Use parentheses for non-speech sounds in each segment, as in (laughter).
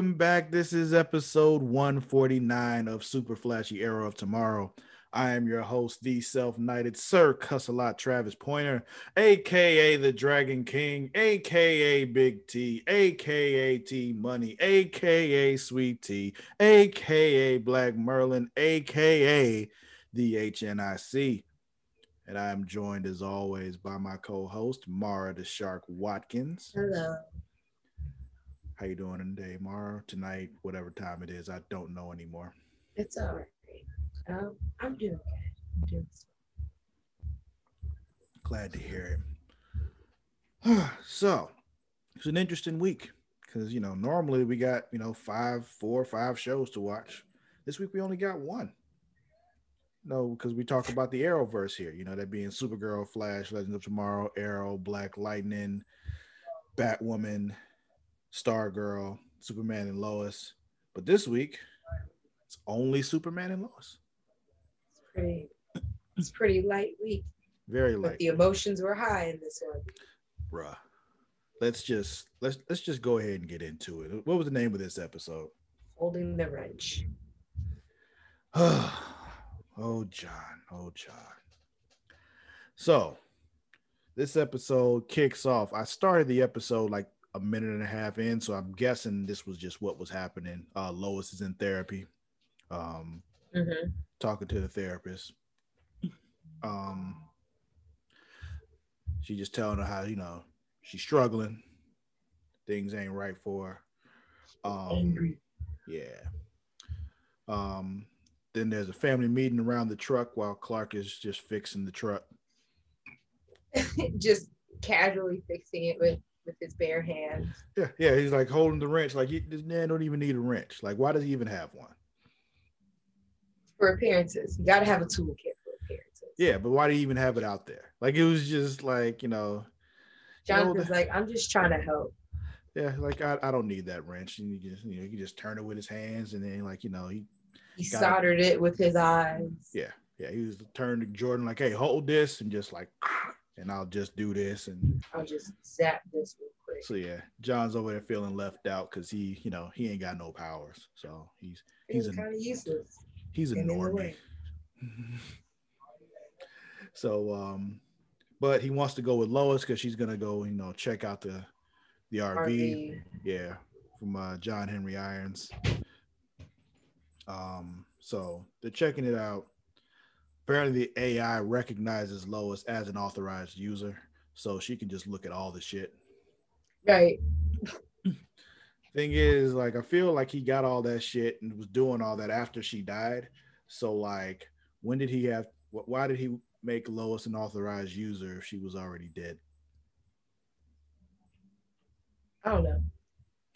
Welcome back. This is episode 149 of Super Flashy Arrow of Tomorrow. I am your host, the self-knighted Sir Cussalott Travis Pointer, aka the Dragon King, aka Big T, aka T Money, aka Sweet T, aka Black Merlin, aka the HNIC. And I am joined as always by my co-host, Mara the Shark Watkins. Hello. How you doing today, Mara? Tonight, whatever time it is, I don't know anymore. It's all right. Um, I'm doing good. I'm doing Glad to hear it. (sighs) so, it's an interesting week because you know normally we got you know five, four, five shows to watch. This week we only got one. No, because we talk about the Arrowverse here. You know that being Supergirl, Flash, Legends of Tomorrow, Arrow, Black Lightning, Batwoman, Stargirl, Superman, and Lois. But this week, it's only Superman and Lois. It's pretty. It's pretty light week. Very But light, the emotions were high in this one. bruh. Let's just let's let's just go ahead and get into it. What was the name of this episode? Holding the wrench. (sighs) oh, John. Oh, John. So, this episode kicks off. I started the episode like a minute and a half in, so I'm guessing this was just what was happening. Uh, Lois is in therapy, um, Mm-hmm. talking to the therapist. Um, she just telling her how you know she's struggling, things ain't right for her. Um, Angry. yeah. Um, then there's a family meeting around the truck while Clark is just fixing the truck. (laughs) Just casually fixing it with with his bare hands. Yeah, yeah. He's like holding the wrench. Like he, this man don't even need a wrench. Like why does he even have one? For appearances, you got to have a toolkit for appearances. Yeah, but why do you even have it out there? Like it was just like you know, Jonathan's the- like, I'm just trying to help. yeah. Like I, I don't need that wrench. And you just you know you just turn it with his hands and then like you know he He Got it. soldered it with his eyes. yeah yeah he was turned to Jordan like hey hold this and just like and I'll just do this and I'll just zap this real quick. So yeah, John's over there feeling left out because he, you know, he ain't got no powers. So he's he's a kind of useless. he's a normie. (laughs) so um, but he wants to go with Lois because she's gonna go, you know, check out the the RV. RV. Yeah, from uh, John Henry Irons. Um, so they're checking it out. Apparently, the AI recognizes Lois as an authorized user, so she can just look at all the shit. Right. thing is like i feel like he got all that shit and was doing all that after she died so like when did he have wh- why did he make lois an authorized user if she was already dead I don't know.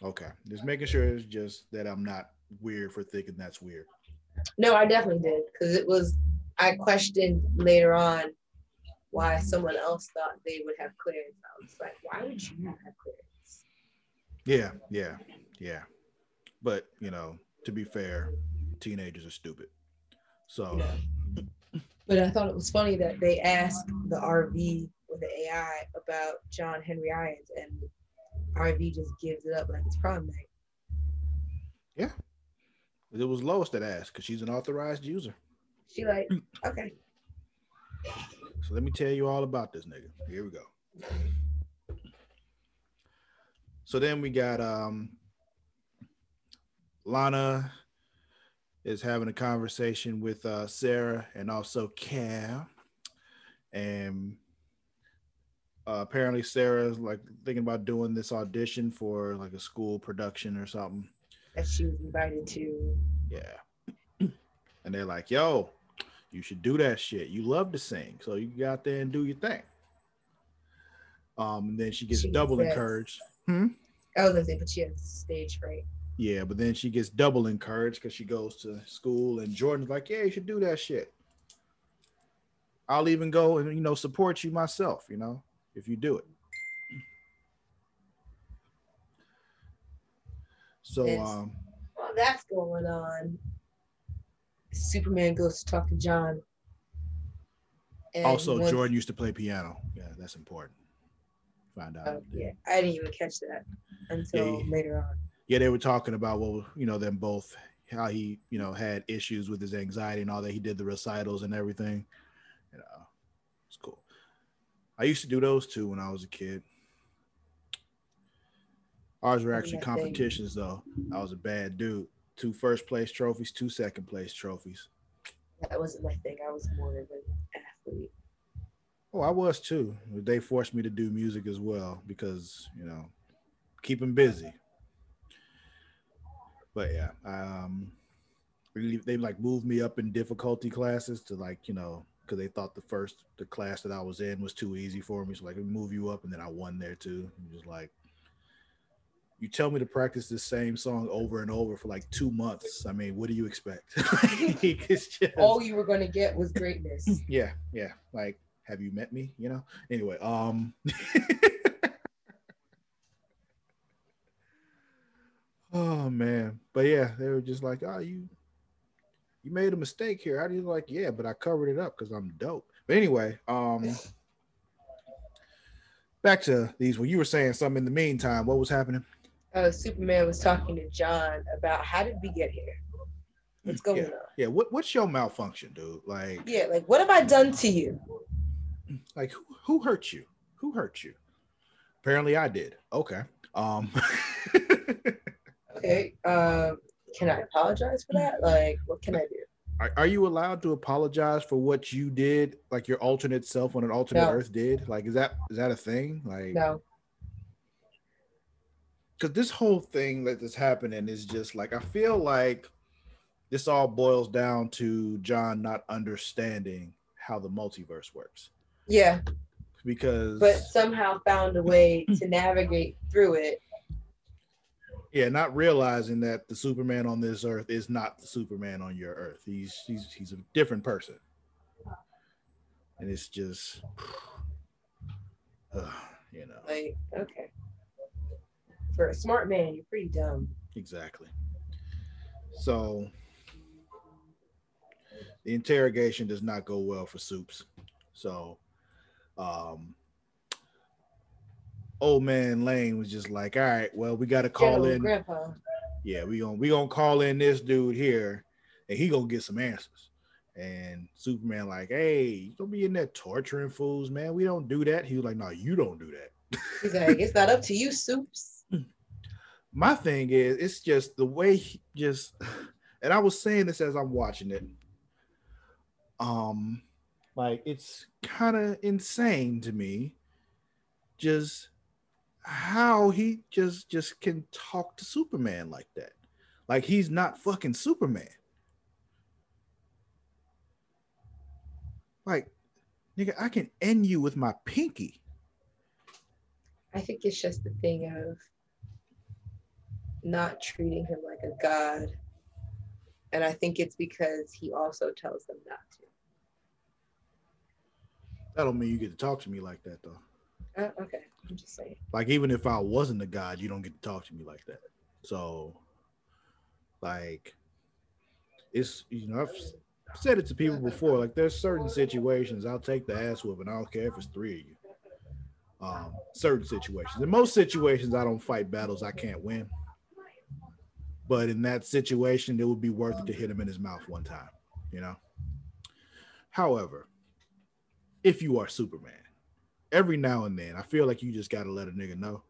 okay just making sure it's just that i'm not weird for thinking that's weird No, I definitely did because it was. I questioned later on why someone else thought they would have clearance. I was like, why would you not have clearance? yeah yeah yeah but you know to be fair teenagers are stupid so But I thought it was funny that they asked the RV or the AI about John Henry Irons, and RV just gives it up like it's prom night. Yeah, it was lois that asked because she's an authorized user She like, okay, So let me tell you all about this nigga. Here we go. So then we got um Lana is having a conversation with uh Sarah and also Cam. And uh, apparently Sarah's like thinking about doing this audition for like a school production or something. that she was invited to. Yeah. (clears throat) And they're like, yo, you should do that shit. You love to sing. So you go out there and do your thing. Um, and then she gets She double says- encouraged. I was gonna say, but she has stage fright. Yeah, but then she gets double encouraged because she goes to school and Jordan's like, Yeah, you should do that shit. I'll even go and you know support you myself, you know, if you do it. So Yes. um While that's going on, Superman goes to talk to John. And also once- Jordan used to play piano. Yeah, that's important. Find out. Oh, yeah, I didn't even catch that until Yeah. later on. Yeah, they were talking about Yeah, I didn't even catch that until Yeah. later on. yeah, they were talking about well, you know, them both how he, you know, had issues with his anxiety and all that. He did the recitals and everything. You know, it's cool. I used to do those too when I was a kid. Ours were oh, actually my thing. competitions though. I was a bad dude. Two first place trophies, two second place trophies. That wasn't my thing. I was more of an athlete. Oh, I was too. They forced me to do music as well because you know, keep them busy. But yeah, um, they like moved me up in difficulty classes to like you know because they thought the first the class that I was in was too easy for me. So like, we move you up, and then I won there too. I'm just like, you tell me to practice the same song over and over for like two months. I mean, what do you expect? (laughs) just All you were going to get was greatness. (laughs) yeah yeah like have you met me you know anyway um (laughs) oh man but yeah they were just like oh you you made a mistake here how do you like yeah but i covered it up because i'm dope but anyway um back to these well you were saying something in the meantime what was happening uh, Superman was talking to John about how did we get here? What's going yeah on? yeah what, what's your malfunction dude like Yeah, like what have I done to you? like who, who hurt you who hurt you apparently i did okay um (laughs) Okay, um, can I apologize for that? Like, what can I do? Are, are you allowed to apologize for what you did, like your alternate self on an alternate No. Earth did? Like, is that is that a thing? Like, No, because this whole thing that is happening is just like I feel like this all boils down to John not understanding how the multiverse works yeah, because but somehow found a way to navigate through it. yeah, not realizing that the Superman on this Earth is not the Superman on your Earth. He's he's he's a different person, and it's just, (sighs) uh, you know. Like, okay, for a smart man, you're pretty dumb. Exactly. So the interrogation does not go well for Soups. So um old man Lane was just like, all right, well, we gotta call in. Grandpa. Yeah, we gonna we gonna call in this dude here and he gonna get some answers. And Superman, like, hey, you don't be in there torturing fools, man. We don't do that. He was like, no, you don't do that. He's like, it's not up to you, Soups. My thing is it's just the way he just and i was saying this as i'm watching it. Um like it's kind of insane to me just how he just just can talk to superman like that. Like he's not fucking superman. Like nigga i can end you with my pinky. I think it's just the thing of not treating him like a god. And I think it's because he also tells them not to. that don't mean you get to talk to me like that though Uh, okay, I'm just saying. like even if I wasn't a god, you don't get to talk to me like that. So, like, it's you know I've said it to people before. Like, there's certain situations I'll take the ass whooping. I don't care if it's three of you. Um, certain situations. In most situations, I don't fight battles I can't win. But in that situation, it would be worth it to hit him in his mouth one time. You know. However, if you are Superman, every now and then, I feel like you just got to let a nigga know.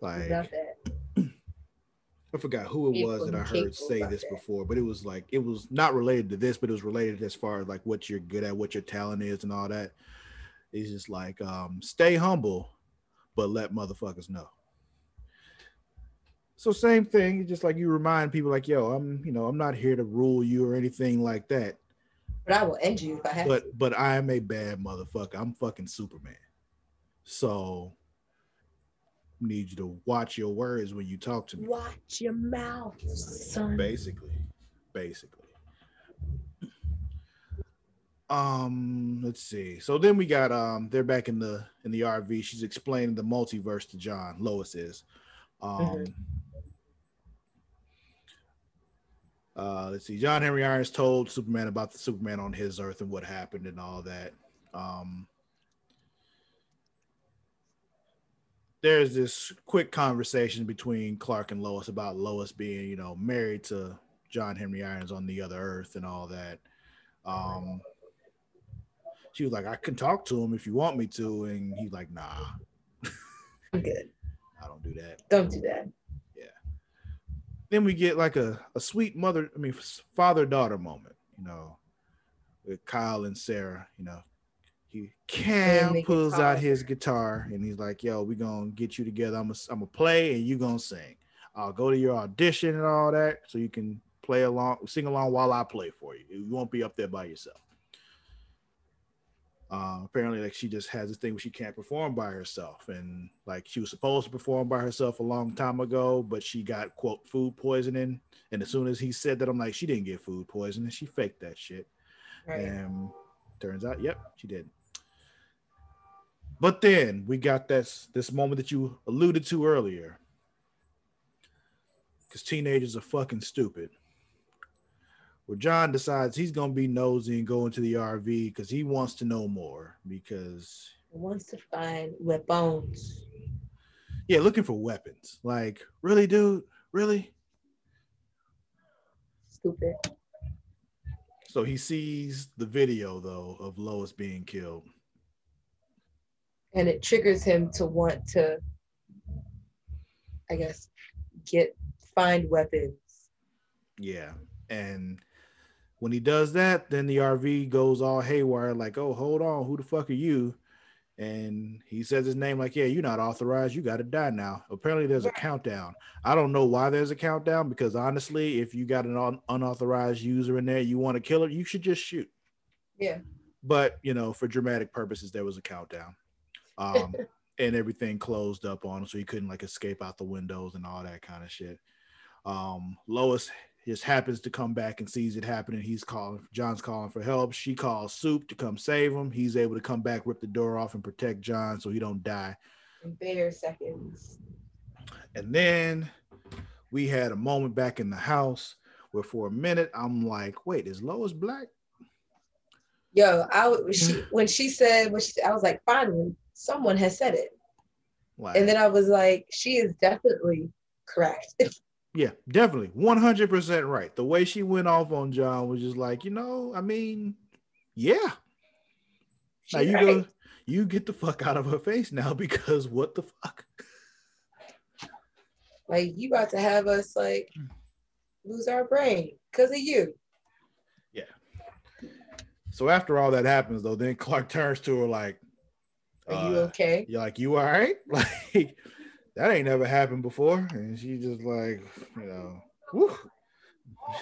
Like, I forgot who it was that I heard say this before, but it was like it was not related to this, but it was related as far as like what you're good at, what your talent is, and all that. It's just like um, stay humble, but let motherfuckers know. So same thing, just like you remind people, like, yo, I'm, you know, I'm not here to rule you or anything like that, But I will end you if I have to. but but I am a bad motherfucker. I'm fucking Superman. So need you to watch your words when you talk to me. Watch your mouth, son. basically basically um let's see so then we got um they're back in the in the rv she's explaining the multiverse to john lois is um Mhm. Uh let's see john henry irons told superman about the superman on his earth and what happened and all that um there's this quick conversation between Clark and Lois about Lois being, you know, married to John Henry Irons on the other Earth and all that. Um, she was like, I can talk to him if you want me to, and he's like, Nah, I'm good. I don't do that. Don't do that. Then we get like a, a sweet mother, I mean, father daughter moment, you know, with Kyle and Sarah. You know, he Cam pulls out his guitar and he's like, "Yo, we gonna get you together. I'm gonna I'm gonna play and you gonna sing. I'll go to your audition and all that, so you can play along, sing along while I play for you. You won't be up there by yourself." Uh, apparently, like she just has this thing where she can't perform by herself, and like she was supposed to perform by herself a long time ago, but she got quote food poisoning. And as soon as he said that, I'm like, she didn't get food poisoning. She faked that shit. Right. And turns out, yep, she did. But then we got this this moment that you alluded to earlier. Because teenagers are fucking stupid. Where John decides he's gonna be nosy and go into the RV because he wants to know more. Because he Wants to find weapons. yeah, looking for weapons. Like, really, dude? Really? Stupid. So he sees the video though of Lois being killed. And it triggers him to want to, I guess, get find weapons. Yeah. And when he does that, then the RV goes all haywire, like, oh, hold on, who the fuck are you? And he says his name, like, yeah, you're not authorized. You got to die now. Apparently, there's a countdown. I don't know why there's a countdown because honestly, if you got an un- unauthorized user in there, you want to kill it, you should just shoot. Yeah. But, you know, for dramatic purposes, there was a countdown. Um, (laughs) and everything closed up on him so he couldn't like escape out the windows and all that kind of shit. Um, Lois just happens to come back and sees it happening. He's calling, John's calling for help. She calls Soup to come save him. He's able to come back, rip the door off, and protect John so he don't die. In bare seconds. And then we had a moment back in the house where for a minute I'm like, wait, is Lois black? Yo, I she when she said when she, I was like, finally, someone has said it. Like, And then I was like, she is definitely correct. (laughs) Yeah, definitely. 100% right. The way she went off on John was just like, you know, I mean, yeah. Now you right. go, you get the fuck out of her face now (laughs) because what the fuck? Like you about to have us like lose our brain because of you. Yeah. So after all that happens, though, then Clark turns to her like, Are you uh, okay? You're like, you all right? (laughs) Like, that ain't never happened before. And she just like, you know, whew.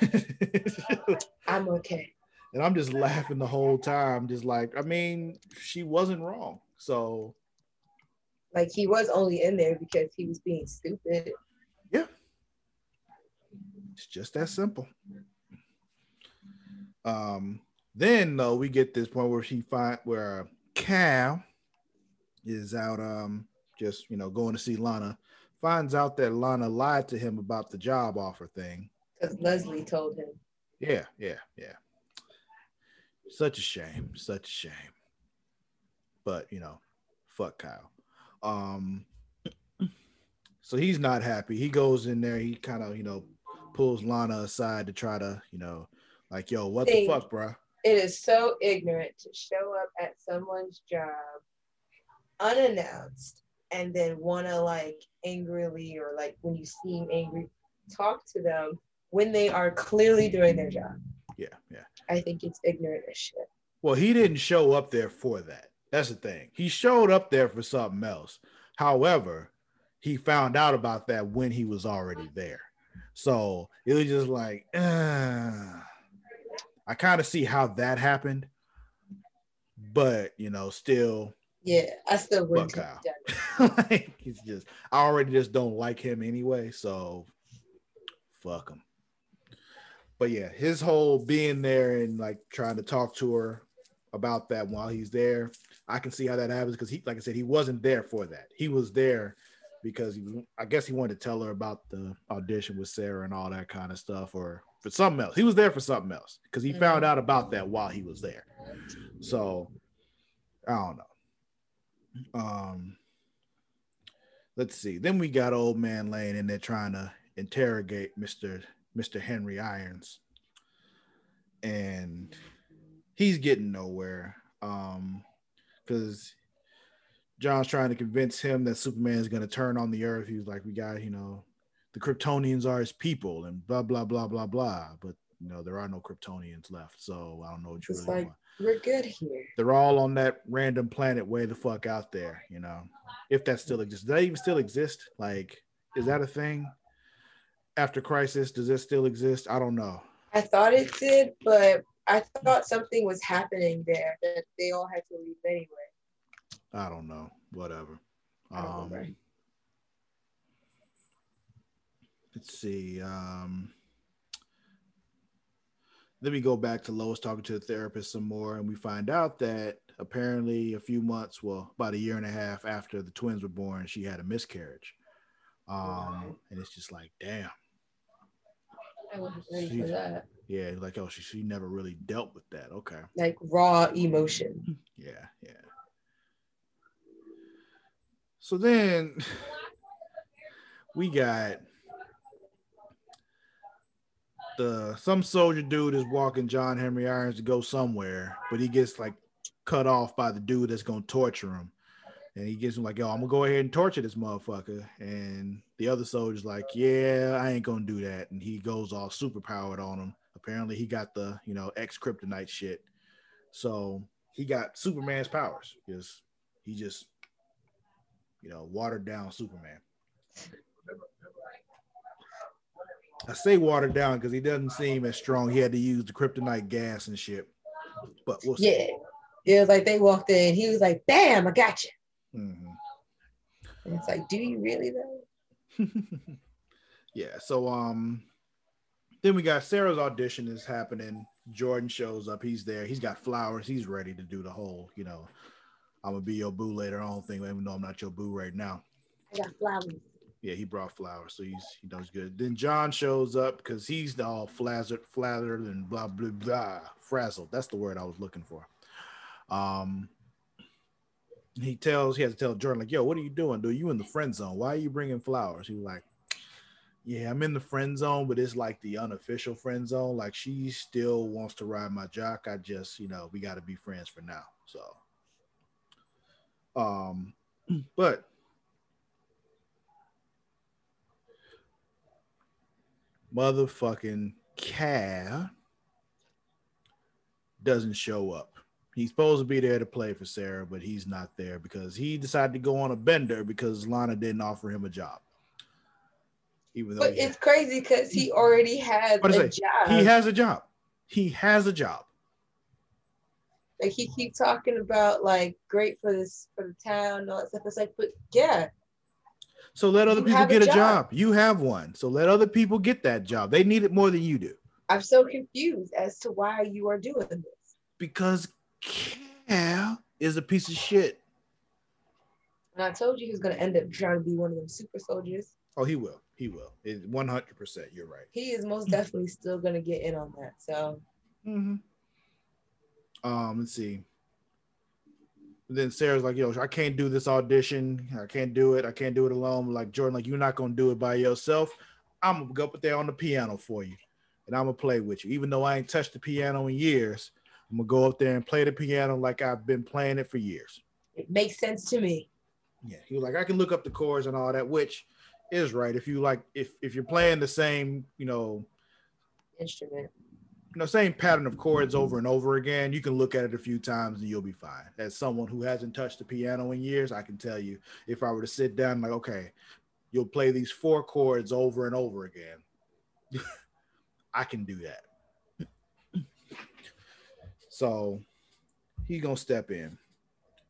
(laughs) I'm okay. and I'm just laughing the whole time, just like, I mean, she wasn't wrong. So Like he was only in there because he was being stupid. Yeah. It's just that simple. Um, then though we get this point where she find where Cal is out um just you know going to see Lana, finds out that Lana lied to him about the job offer thing. Because Leslie told him. Yeah, yeah, yeah. Such a shame, such a shame. But you know, fuck Kyle. Um so he's not happy. He goes in there, he kind of, you know, pulls Lana aside to try to, you know, like, yo, what the fuck, bro? It is so ignorant to show up at someone's job unannounced and then want to like angrily or like when you seem angry, talk to them when they are clearly doing their job. Yeah, yeah. I think it's ignorant as shit. Well, he didn't show up there for that. That's the thing. He showed up there for something else. However, he found out about that when he was already there. So it was just like, uh, I kind of see how that happened, but you know, still, Yeah, I still wouldn't Fuck have Kyle. (laughs) like, it's just, I already just don't like him anyway. So fuck him. But yeah, his whole being there and like trying to talk to her about that while he's there, I can see how that happens because he, like I said, he wasn't there for that. He was there because he, I guess he wanted to tell her about the audition with Sarah and all that kind of stuff, or for something else. He was there for something else because he found mm-hmm. out about that while he was there. So I don't know. Um, let's see. Then we got old man Lane and they're trying to interrogate Mr. Mr. Henry Irons. And he's getting nowhere. Um, because John's trying to convince him that Superman is going to turn on the earth. He's like, we got, you know, the Kryptonians are his people and blah, blah, blah, blah, blah. But, you know, there are no Kryptonians left. So I don't know what you It's really like want. We're good here. They're all on that random planet way the fuck out there, you know, if that still exists. Does that even still exist? Like, is that a thing? After Crisis, does it still exist? I don't know. I thought it did, but I thought something was happening there that they all had to leave anyway. I don't know. Whatever. Don't Um, let's see. Um, then we go back to Lois talking to the therapist some more, and we find out that apparently a few months, well, about a year and a half after the twins were born, she had a miscarriage. Um, and it's just like, damn, I wasn't ready for that. yeah, like oh, she she never really dealt with that. Okay, Like raw emotion. yeah, yeah. So then (laughs) we got the some soldier dude is walking John Henry Irons to go somewhere, but he gets like cut off by the dude that's gonna torture him. And he gets him like, yo, I'm gonna go ahead and torture this motherfucker. And the other soldier's like, Yeah, I ain't gonna do that. And he goes all super powered on him. Apparently he got the, you know, ex kryptonite shit. So he got Superman's powers because he just, you know, watered down Superman. I say watered down because he doesn't seem as strong. He had to use the kryptonite gas and shit. But we'll see. Yeah. It was like they walked in, he was like, bam, I got you. Mhm. And it's like, do you really though? (laughs) yeah. So um then we got Sarah's audition is happening. Jordan shows up. He's there. He's got flowers. He's ready to do the whole, you know, I'm gonna be your boo later on thing, even though I'm not your boo right now. I got flowers. Yeah, he brought flowers, so he's he does good. Then John shows up because he's all flazzard, flattered, and blah blah blah, frazzled. That's the word I was looking for. Um, he tells he has to tell Jordan like, "Yo, what are you doing? Do you in the friend zone? Why are you bringing flowers?" He was like, "Yeah, I'm in the friend zone, but it's like the unofficial friend zone. Like she still wants to ride my jock. I just, you know, we got to be friends for now." So, um, (clears throat) but motherfucking Cal doesn't show up. He's supposed to be there to play for Sarah, but he's not there because he decided to go on a bender because Lana didn't offer him a job. Even though But it's crazy because he already has a it? job. he has a job. He has a job. like he keep talking about like great for this for the town all that stuff. It's like, but yeah, So let other You people get a job. job. You have one. So let other people get that job. They need it more than you do I'm so confused as to why you are doing this. because Cal is a piece of shit. And I told you he was gonna end up trying to be one of them super soldiers. Oh, he will. He will. It, 100%. You're right. He is most definitely still gonna get in on that. So Mm-hmm. Um, let's see. Then Sarah's like, "Yo, I can't do this audition. I can't do it. I can't do it alone." Like Jordan, like you're not gonna do it by yourself. I'm gonna go up there on the piano for you, and I'm gonna play with you. Even though I ain't touched the piano in years, I'm gonna go up there and play the piano like I've been playing it for years. it makes sense to me. Yeah, he was like, I can look up the chords and all that, which is right. If you like, if if you're playing the same, you know, Instrument. You know, same pattern of chords over and over again, you can look at it a few times and you'll be fine. As someone who hasn't touched the piano in years, I can tell you if I were to sit down, like, okay, you'll play these four chords over and over again. (laughs) I can do that. so he's gonna step in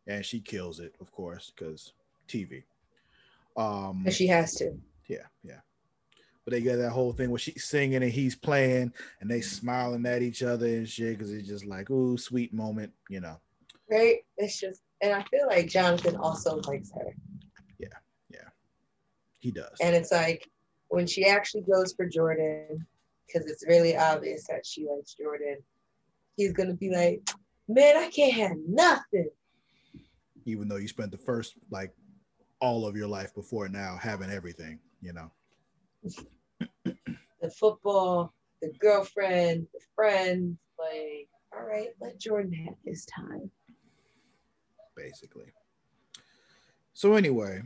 and she kills it, of course, because TV. Um she has to. yeah, yeah. But they got that whole thing where she's singing and he's playing and they mm-hmm. smiling at each other and shit because it's just like, ooh, sweet moment, you know. Right? It's just and I feel like Jonathan also likes her. Yeah. Yeah. He does. And it's like when she actually goes for Jordan, because it's really obvious that she likes Jordan, he's gonna be like, Man, I can't have nothing. Even though you spent the first like all of your life before now having everything, you know. (laughs) the football, the girlfriend, the friends, like, all right, let Jordan have his time. Basically. So anyway,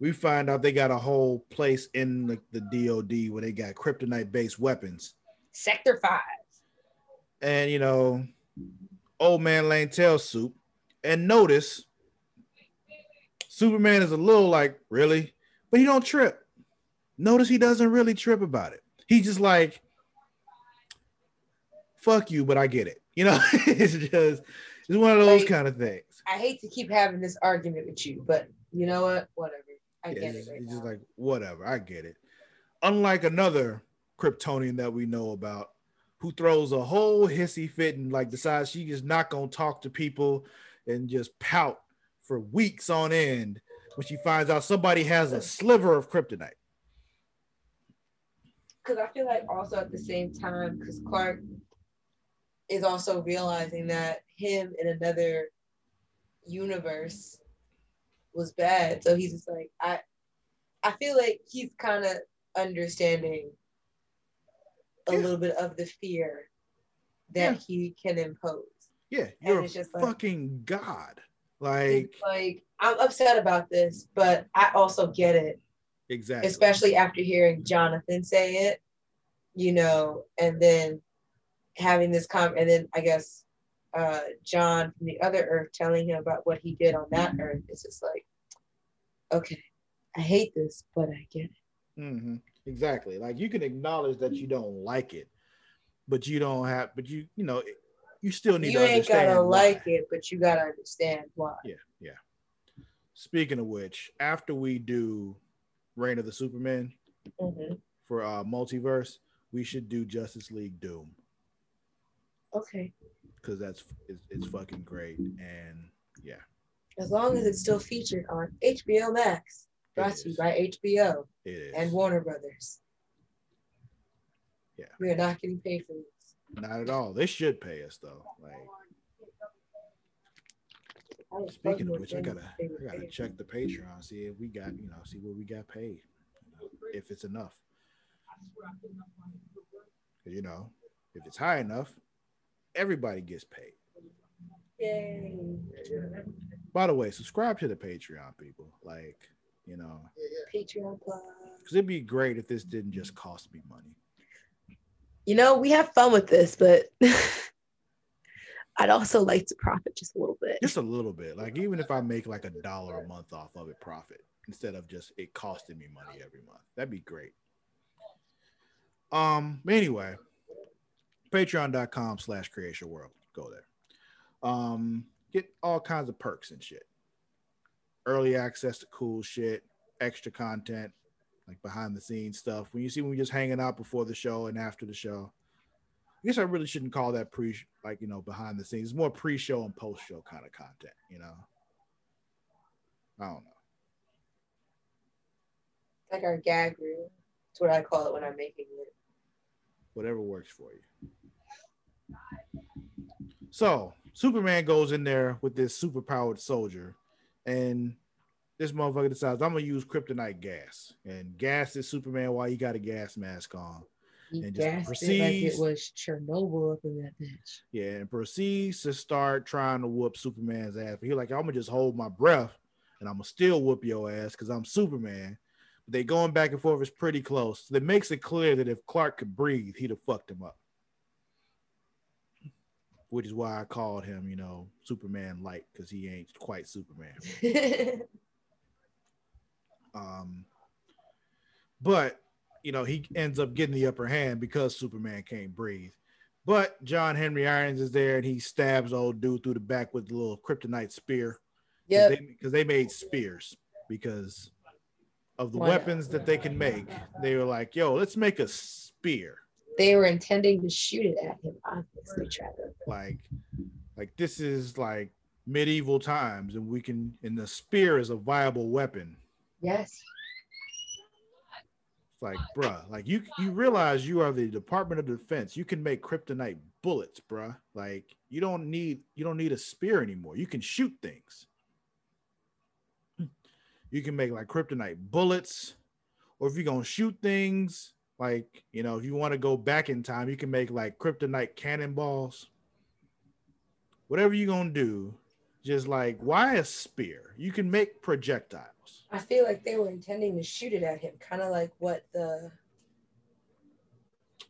we find out they got a whole place in the, the DOD where they got kryptonite based weapons. Sector 5. And you know, old man Lane tail soup. And notice Superman is a little like, really? But he don't trip. Notice he doesn't really trip about it. He just like, fuck you, but I get it. You know, (laughs) it's just it's one of those like, kind of things. I hate to keep having this argument with you, but you know what? Whatever. I yeah, get it. Right just like whatever. I get it. Unlike another Kryptonian that we know about, who throws a whole hissy fit and like decides she is not gonna talk to people and just pout for weeks on end when she finds out somebody has a sliver of kryptonite. Because I feel like also at the same time, because Clark is also realizing that him in another universe was bad. So he's just like, I I feel like he's kind of understanding a yeah. little bit of the fear that yeah. he can impose. Yeah, you're just fucking like, God. Like, like I'm upset about this, but I also get it. Exactly. Especially after hearing Jonathan say it, you know, and then having this com and then I guess uh John from the other earth telling him about what he did on that earth. It's just like, okay, I hate this, but I get it. Mm-hmm. Exactly. Like you can acknowledge that you don't like it, but you don't have, but you, you know, you still need to. you to ain't gotta why. like it, but you gotta understand why. Yeah, yeah. Speaking of which, after we do Reign of the Superman mm-hmm. for uh multiverse, we should do Justice League Doom. Okay. Because that's it's, it's fucking great, and yeah. As long as it's still featured on HBO Max, brought to you by HBO and Warner Brothers. Yeah. We are not getting paid for this. Not at all. They should pay us though. Like Speaking of which, I gotta I gotta check the Patreon, see if we got you know, see what we got paid, if it's enough. You know, if it's high enough, everybody gets paid. Yay. By the way, subscribe to the Patreon, people. Like, you know, Patreon plus. Because it'd be great if this didn't just cost me money. You know, we have fun with this, but (laughs) I'd also like to profit just a little bit. Just a little bit. Like even if I make like a dollar a month off of it profit instead of just it costing me money every month. That'd be great. Um anyway, patreon.com slash creation world. Go there. Um, get all kinds of perks and shit. Early access to cool shit, extra content, like behind the scenes stuff. When you see when we just hanging out before the show and after the show. I guess I really shouldn't call that pre like you know behind the scenes. It's more pre-show and post-show kind of content, you know. I don't know. Like our gag reel. That's what I call it when I'm making it. Whatever works for you. So Superman goes in there with this superpowered soldier, and this motherfucker decides I'm gonna use kryptonite gas and gas this Superman while he got a gas mask on. And just proceeds it like it was Chernobyl up in that bitch. Yeah, and proceeds to start trying to whoop Superman's ass. But he's like, I'm gonna just hold my breath and I'm gonna still whoop your ass because I'm Superman. But they going back and forth is pretty close. That makes it clear that if Clark could breathe, he'd have fucked him up which is why I called him, you know, Superman light because he ain't quite Superman. (laughs) um, but you know, he ends up getting the upper hand because Superman can't breathe. But John Henry Irons is there and he stabs old dude through the back with a little kryptonite spear. Yeah, because they, they, made spears because of the weapons that they can make. They were like, "Yo, let's make a spear." they were intending to shoot it at him, obviously, Trevor. Like, like this is like medieval times, and we can, and the spear is a viable weapon. Yes. Like, bruh, like you you realize you are the Department of Defense. You can make kryptonite bullets, bruh. Like you don't need you don't need a spear anymore. You can shoot things. You can make like kryptonite bullets, or if you're gonna shoot things, like you know, if you want to go back in time, you can make like kryptonite cannonballs. Whatever you're gonna do, just like why a spear? You can make projectiles. I feel like they were intending to shoot it at him, kind of like what the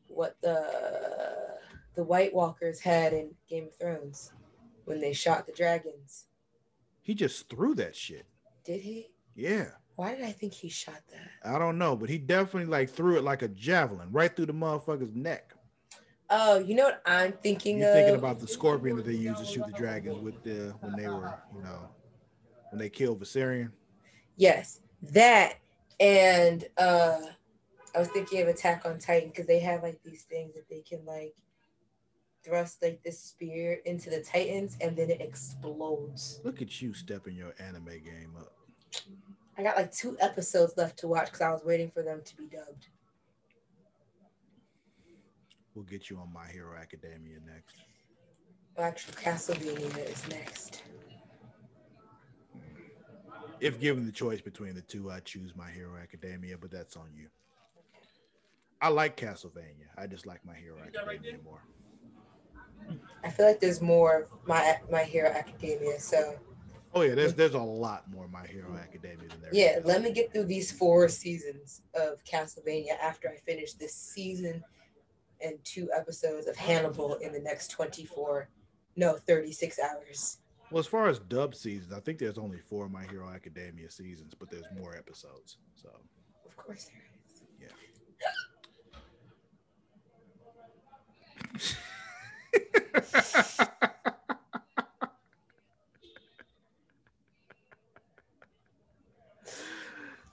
what the the White Walkers had in Game of Thrones when they shot the dragons. He just threw that shit. Did he? Yeah. Why did I think he shot that? I don't know, but he definitely like threw it like a javelin right through the motherfucker's neck. Oh, you know what I'm thinking You're of? thinking about the scorpion that they used to shoot the dragons with the when they were, you know, when they killed Viserion. Yes, that and uh I was thinking of Attack on Titan because they have like these things that they can like thrust like this spear into the Titans and then it explodes. Look at you stepping your anime game up. I got like two episodes left to watch because I was waiting for them to be dubbed. We'll get you on My Hero Academia next. Well, actually, Castlevania is next. If given the choice between the two, I choose My Hero Academia, but that's on you. I like Castlevania. I just like My Hero Academia more. I feel like there's more my my Hero Academia. So Oh yeah, there's there's a lot more My Hero Academia than there. yeah, is. let me get through these four seasons of Castlevania after I finish this season and two episodes of Hannibal in the next 24, no, 36 hours. Well, as far as dub seasons, I think there's only four of My Hero Academia seasons, but there's more episodes. So Of course there is. Yeah.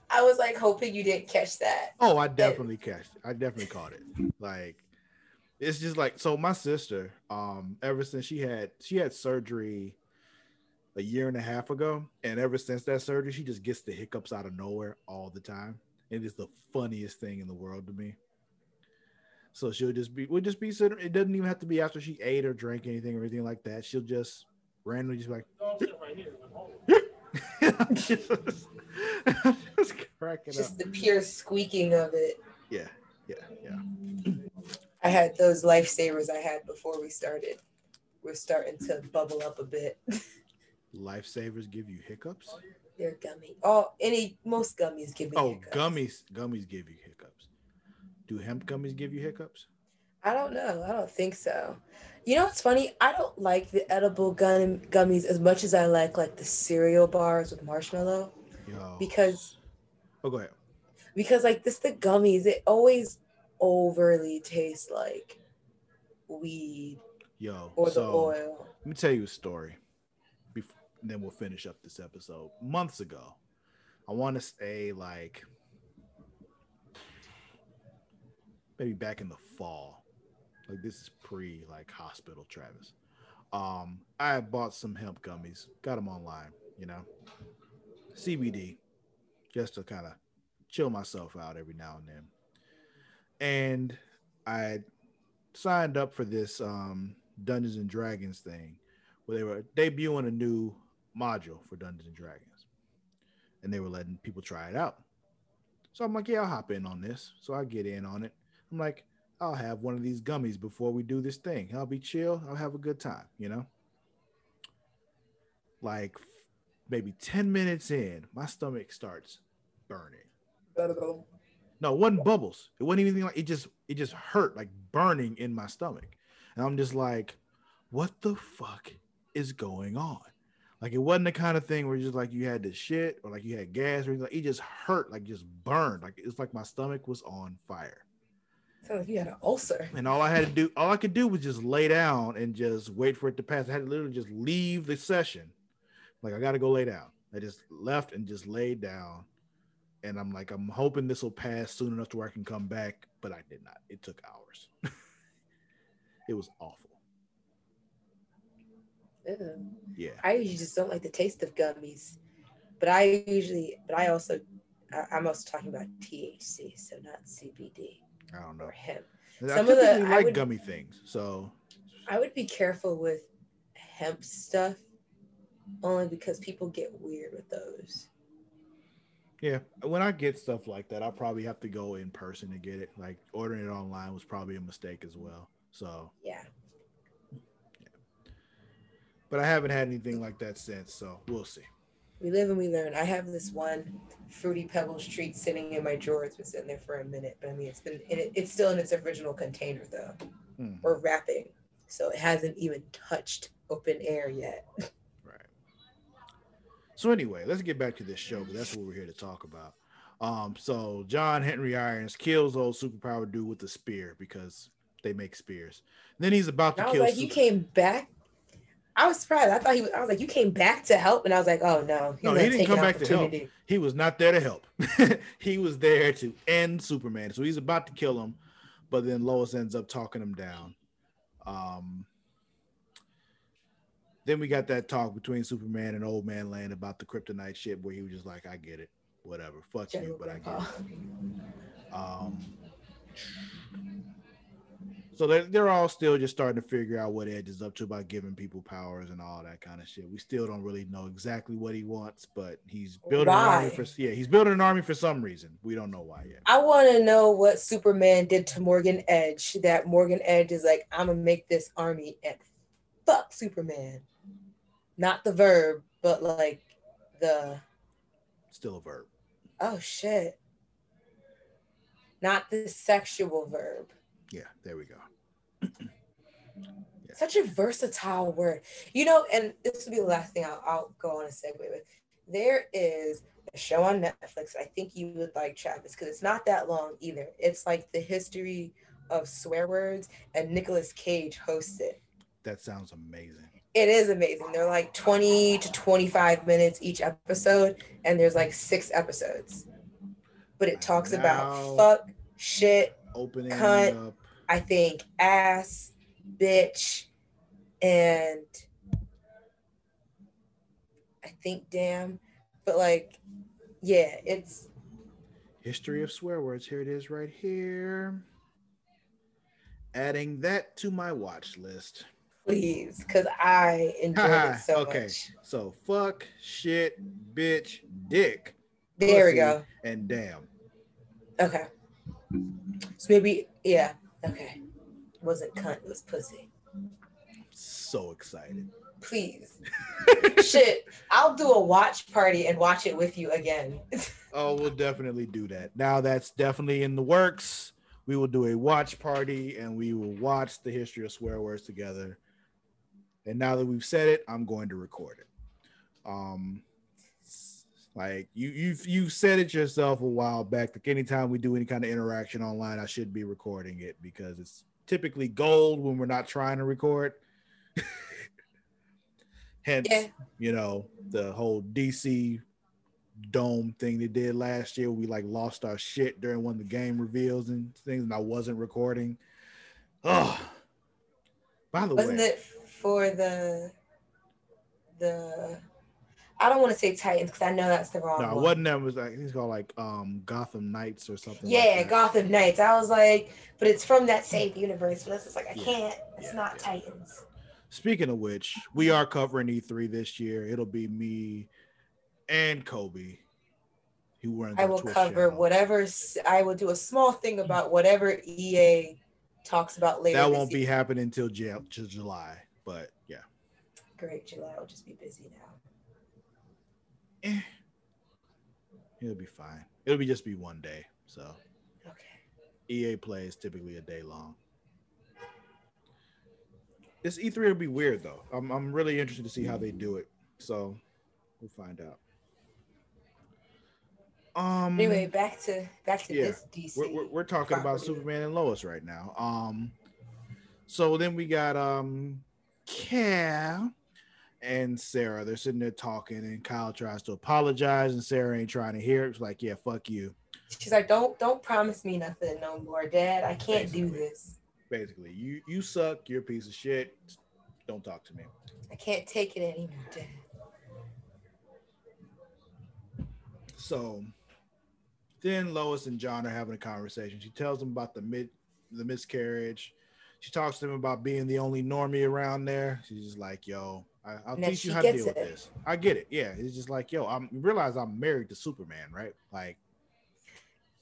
I was like hoping you didn't catch that. Oh, I definitely catched. I definitely caught it. Like, it's just like so. My sister, um, ever since she had she had surgery a year and a half ago, and ever since that surgery, she just gets the hiccups out of nowhere all the time. It is the funniest thing in the world to me. So she'll just be, we'll just be sitting. It doesn't even have to be after she ate or drank anything or anything like that. She'll just randomly just be like, I'm just, (laughs) I'm just cracking up. Just the pure squeaking of it. Yeah, yeah, yeah. I had those lifesavers I had before we started. We're starting to bubble up a bit. (laughs) Lifesavers give you hiccups. They're gummy. Oh, any most gummies give me. Oh, hiccups. gummies. Gummies give you hiccups. Do hemp gummies give you hiccups? I don't know. I don't think so. You know what's funny? I don't like the edible gum gummies as much as I like like the cereal bars with marshmallow Yo. because oh, go ahead. because like this the gummies it always overly tastes like weed Yo. or the oil. let me tell you a story. Before, then we'll finish up this episode. Months ago, I want to say like maybe back in the fall. Like this is pre like hospital Travis. Um, I bought some hemp gummies, got them online, you know, CBD, just to kind of chill myself out every now and then. And I signed up for this um, Dungeons and Dragons thing where they were debuting a new module for Dungeons and Dragons, and they were letting people try it out. So I'm like, yeah, I'll hop in on this. So I get in on it. I'm like, I'll have one of these gummies before we do this thing. I'll be chill. I'll have a good time, you know? Like maybe 10 minutes in, my stomach starts burning. No, it wasn't bubbles. It wasn't even like it just it just hurt like burning in my stomach. And I'm just like, what the fuck is going on? Like it wasn't the kind of thing where just like you had the shit or like you had gas or anything. Like, it just hurt, like just burned. Like it's like my stomach was on fire. So you had an ulcer. And all I had to do, all I could do was just lay down and just wait for it to pass. I had to literally just leave the session. Like I gotta go lay down. I just left and just laid down. And I'm like, I'm hoping this will pass soon enough to where I can come back, but I did not. It took hours. (laughs) it was awful. Ew. Yeah. I usually just don't like the taste of gummies, but I usually, but I also, I- I'm also talking about THC, so not CBD I don't know. or hemp. I Some of the- typically I like would- gummy things. So I would be careful with hemp stuff, only because people get weird with those. Yeah, when I get stuff like that, I'll probably have to go in person to get it. Like ordering it online was probably a mistake as well. So Yeah. But I haven't had anything like that since, so we'll see. We live and we learn. I have this one fruity pebbles treat sitting in my drawer. It's been sitting there for a minute, but I mean, it's been it, it's still in its original container though, Hmm. or wrapping, so it hasn't even touched open air yet. (laughs) Right. So anyway, let's get back to this show because that's what we're here to talk about. Um, so John Henry Irons kills old superpower dude with a spear because they make spears. then he's about to I kill. like, you Super- came back. I was surprised. I thought he was. I was like, you came back to help, and I was like, oh no, he's No, he didn't come back to help. he was not there to help. (laughs) he was there to end Superman. So he's about to kill him, but then Lois ends up talking him down. Um, then we got that talk between Superman and Old Man Lane about the kryptonite shit, where he was just like, "I get it, whatever, fuck you, General but I get it." Um, so they're, they're all still just starting to figure out what Edge is up to by giving people powers and all that kind of shit. We still don't really know exactly what he wants, but he's building an army for yeah, he's building an army for some reason. We don't know why yet. I want to know what Superman did to Morgan Edge. That Morgan Edge is like, I'm gonna make this army and fuck Superman. Not the verb, but like the Still a verb. oh shit. Not the sexual verb. Yeah, there we go. Such a versatile word. You know, and this will be the last thing I'll, I'll go on a segue with. There is a show on Netflix. I think you would like Travis because it's not that long either. It's like the history of swear words, and Nicolas Cage hosts it. That sounds amazing. It is amazing. They're like 20 to 25 minutes each episode, and there's like six episodes. But it talks Now- about fuck, shit, Opening Cut. up. I think ass, bitch, and I think damn. But like, yeah, it's History of swear words. Here it is right here. Adding that to my watch list. please, because I enjoy it (laughs) so much. Okay. much. So fuck, shit, bitch, dick, There we go. and damn. Okay. So maybe, yeah. Okay. It wasn't cunt, it was pussy. So excited. Please. (laughs) Shit. I'll do a watch party and watch it with you again. (laughs) Oh, we'll definitely do that. Now that's definitely in the works. We will do a watch party and we will watch the history of swear words together. And now that we've said it, I'm going to record it. Um like you you've you've said it yourself a while back. Like anytime we do any kind of interaction online, I should be recording it because it's typically gold when we're not trying to record. (laughs) Hence, Yeah. you know, the whole DC dome thing they did last year. We like lost our shit during one of the game reveals and things, and I wasn't recording. Oh, by the Wasn't way, it for the the I don't want to say Titans because I know that's the wrong no, it one. wasn't that. Was like he's called like um Gotham Knights or something. Yeah, like. Gotham Knights. I was like, but it's from that same universe. But it's just like I Yeah, can't. It's yeah, not yeah. Titans. Speaking of which, we are covering E3 this year. It'll be me and Kobe. Who runs I will cover channel. whatever. I will do a small thing about whatever EA talks about later. That won't be year. happening until July, but yeah. great. July will just be busy now. Eh. It'll be fine. It'll be just be one day. So Okay. EA play is typically a day long. This E3 will be weird though. I'm I'm really interested to see how they do it. So we'll find out. Um Anyway, back to back to yeah, this DC. we're, we're, we're talking about. Superman and Lois right now. Um so then we got um Kyle and Sarah. They're sitting there talking, and Kyle tries to apologize, and Sarah ain't trying to hear it. She's like, Yeah, fuck you. She's like, don't don't promise me nothing no more, Dad. I can't do this. Basically, you you suck, you're a piece of shit. Don't talk to me. I can't take it anymore, Dad. So then Lois and John are having a conversation. She tells them about the mid the miscarriage. She talks to them about being the only normie around there. She's just like, yo, I, will teach you how to deal with this. I get it. Yeah, it's just like yo, I'm you realize I'm married to Superman, right? Like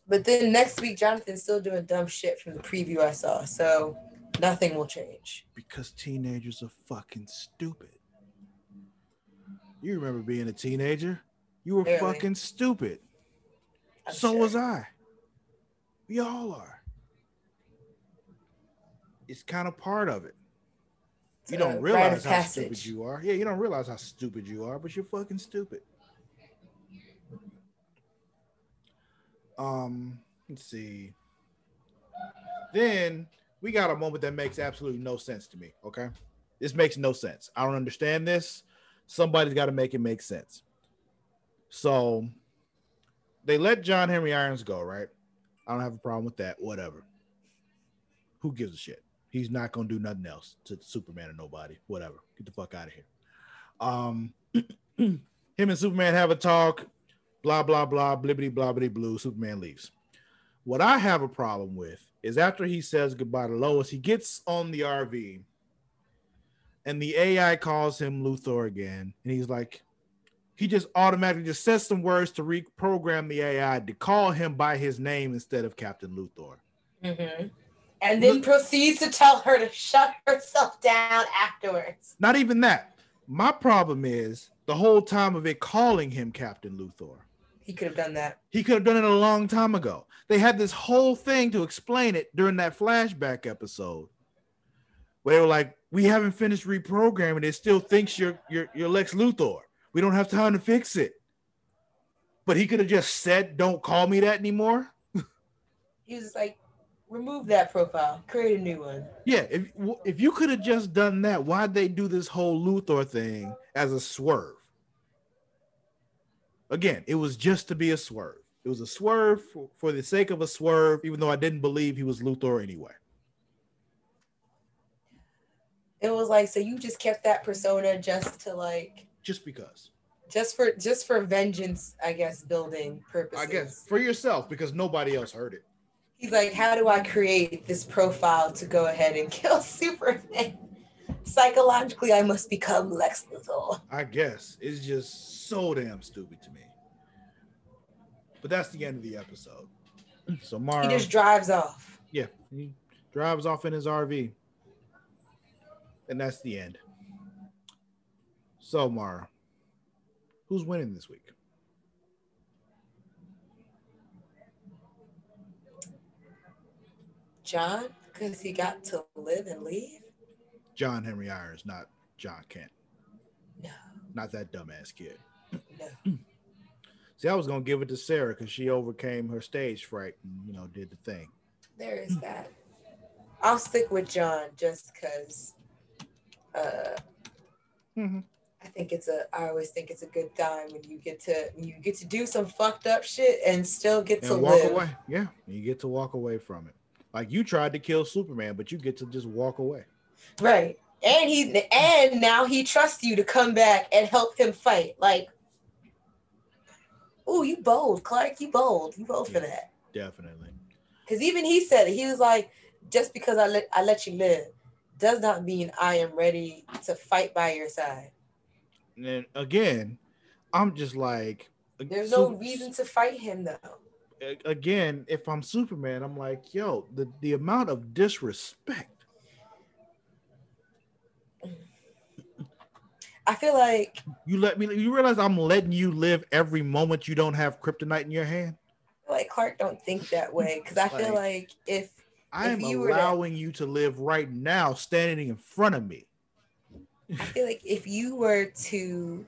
But then next week, Jonathan's still doing dumb shit from the preview I saw. So nothing will change. because teenagers are fucking stupid. You remember being a teenager? You were Barely. fucking stupid. I'm so sure. was I. We all are. It's kind of part of it. You don't rite realize how stupid you are. Yeah, you don't realize how stupid you are, but you're fucking stupid. Um, let's see. Then we got a moment that makes absolutely no sense to me. Okay. This makes no sense. I don't understand this. Somebody's got to make it make sense. So they let John Henry Irons go, right? I don't have a problem with that. Whatever. Who gives a shit? He's not gonna do nothing else to Superman or nobody. Whatever. Get the fuck out of here. Um, (clears throat) him and Superman have a talk. Blah blah blah. Blibbity blobbity blue. Superman leaves. What I have a problem with is after he says goodbye to Lois, he gets on the RV, and the AI calls him Luthor again, and he's like, he just automatically just says some words to reprogram the AI to call him by his name instead of Captain Luthor. Mhm. And then proceeds to tell her to shut herself down afterwards. Not even that. My problem is the whole time of it calling him Captain Luthor. He could have done that. He could have done it a long time ago. They had this whole thing to explain it during that flashback episode. Where they were like, we haven't finished reprogramming. It still thinks you're you're, you're Lex Luthor. We don't have time to fix it. But he could have just said, "Don't call me that anymore." (laughs) He was like, remove that profile, create a new one. Yeah, if if you could have just done that, why'd they do this whole Luthor thing as a swerve? Again, it was just to be a swerve. It was a swerve for, for the sake of a swerve, even though I didn't believe he was Luthor anyway. It was like, so you just kept that persona just to like, Just because. just for just for vengeance, I guess, building purposes. I guess for yourself, because nobody else heard it. He's like, how do I create this profile to go ahead and kill (laughs) Superman? Psychologically, I must become Lex Luthor. I guess it's just so damn stupid to me. But that's the end of the episode. (clears throat) So Mara, He just drives off. yeah, he drives off in his RV, and that's the end. So Mara, who's winning this week? John, because he got to live and leave? John Henry Irons, not John Kent, No, not that dumbass kid. no. (clears throat) See, I was gonna give it to Sarah because she overcame her stage fright and you know did the thing. There is that. I'll stick with John just because uh, mm-hmm. I think it's a I always think it's a good time when you get to you get to do some fucked up shit and still get to walk live. away. Yeah, you get to walk away from it. Like you tried to kill Superman, but you get to just walk away. Right. And he and now he trusts you to come back and help him fight. Like, oh, you bold, Clark. You bold. You bold for that. Definitely. Because even he said it. He was like, just because I let I let you live does not mean I am ready to fight by your side. And then again, I'm just like There's no Sup- reason to fight him though. Again, if I'm Superman, I'm like, yo, the, the amount of disrespect. I feel like You let me you realize I'm letting you live every moment you don't have kryptonite in your hand? like Clark don't think that way. Because I feel like if I am you were to- allowing you to live right now, standing in front of me. I feel like if you were to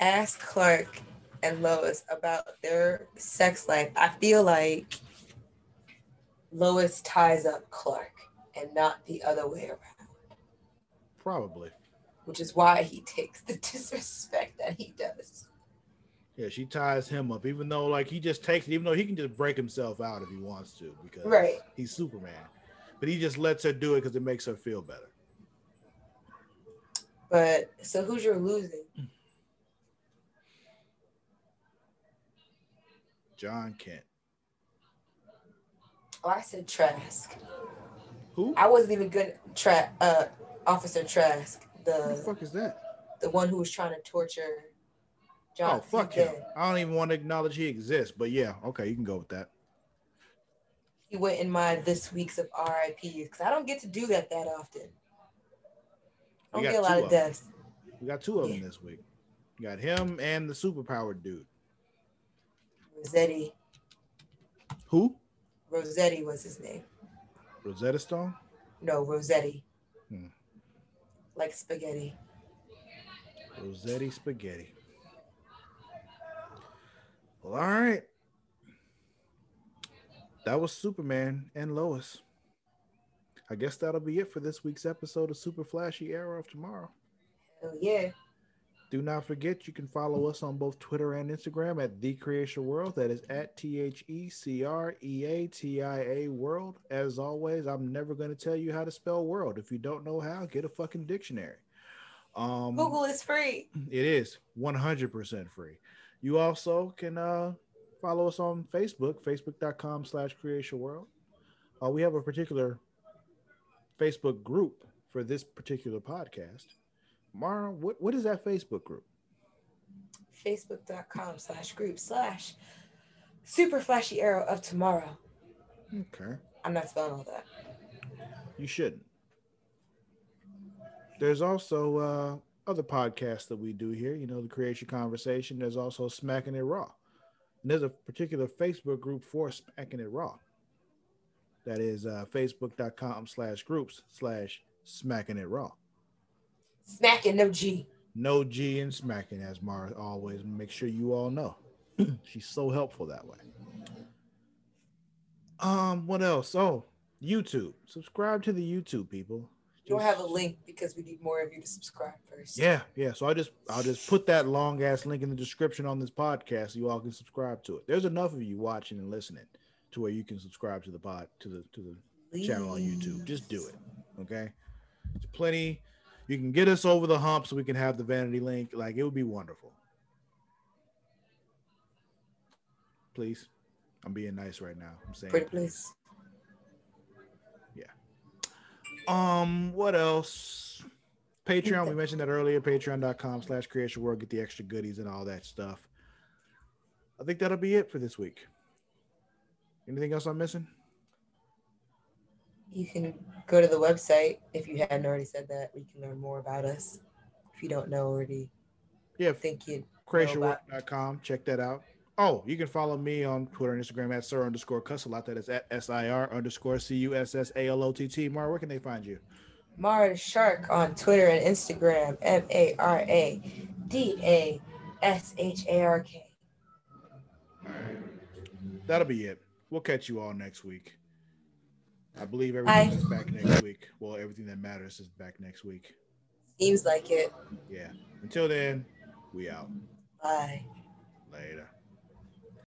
ask Clark and Lois about their sex life, I feel like Lois ties up Clark and not the other way around, Probably. which is why he takes the (laughs) disrespect that he does. Yeah, she ties him up, even though like he just takes it, even though he can just break himself out if he wants to, because Right. he's Superman. But he just lets her do it because it makes her feel better. But so who's your losing? (clears throat) John Kent. Oh, I said Trask. Who? I wasn't even good. Tra- uh, Officer Trask, Who the the fuck is that? the one who was trying to torture John. Oh fuck him! dead. I don't even want to acknowledge he exists, but yeah, okay, you can go with that. He went in my this week's of RIPs because I don't get to do that that often. I don't get a lot of of deaths. We got two of them Yeah. this week. You got him and the superpowered dude. Rossetti, Who? Rossetti was his name. Rosetta Stone. No, Rossetti. Hmm. Like spaghetti. Rossetti Spaghetti. Well, all right. That was Superman and Lois. I guess that'll be it for this week's episode of Super Flashy Arrow of Tomorrow. Hell yeah. Do not forget you can follow us on both Twitter and Instagram at The Creation World. That is at T H E C R E A T I A World. As always, I'm never going to tell you how to spell world. If you don't know how, get a fucking dictionary. Um, Google is free. It is 100% free. You also can uh, follow us on Facebook, facebook.com slash creation world. Uh, we have a particular Facebook group for this particular podcast. Mara, what, what is that Facebook group? Facebook.com slash group slash super flashy arrow of tomorrow. Okay. I'm not spelling all that. You shouldn't. There's also uh, other podcasts that we do here. You know, the Creation Conversation. There's also Smacking It Raw. And there's a particular Facebook group for Smacking It Raw. That is uh, facebook.com slash groups slash Smacking It Raw. Smacking no G. No G and smacking, as Mara always make sure you all know. (clears throat) She's so helpful that way. Um, what else? Oh, YouTube. Subscribe to the YouTube people. You don't have a link because we need more of you to subscribe first. Yeah, yeah. So I just I'll just put that long ass link in the description on this podcast so you all can subscribe to it. There's enough of you watching and listening to where you can subscribe to the pod to the to the channel on YouTube. Just do it. Okay. There's plenty. You can get us over the hump so we can have the vanity link. Like it would be wonderful. Please. I'm being nice right now. I'm saying Pretty please. Yeah. Um, what else? Patreon, we mentioned that earlier. Patreon.com slash creation world, get the extra goodies and all that stuff. I think that'll be it for this week. Anything else I'm missing? You can go to the website if you hadn't already said that. We can learn more about us. If you don't know already, Yeah, think you creationworld.com. Check that out. Oh, you can follow me on Twitter and Instagram at sir underscore cussalott. That is at S-I-R underscore C-U-S-S-A-L-O-T-T. Mara, where can they find you? Mara Shark on Twitter and Instagram. M A R A D A S H A R K. That'll be it. We'll catch you all next week. I believe everything is back next week. Well, everything that matters is back next week. Seems like it. Yeah. Until then, we out. Bye. Later.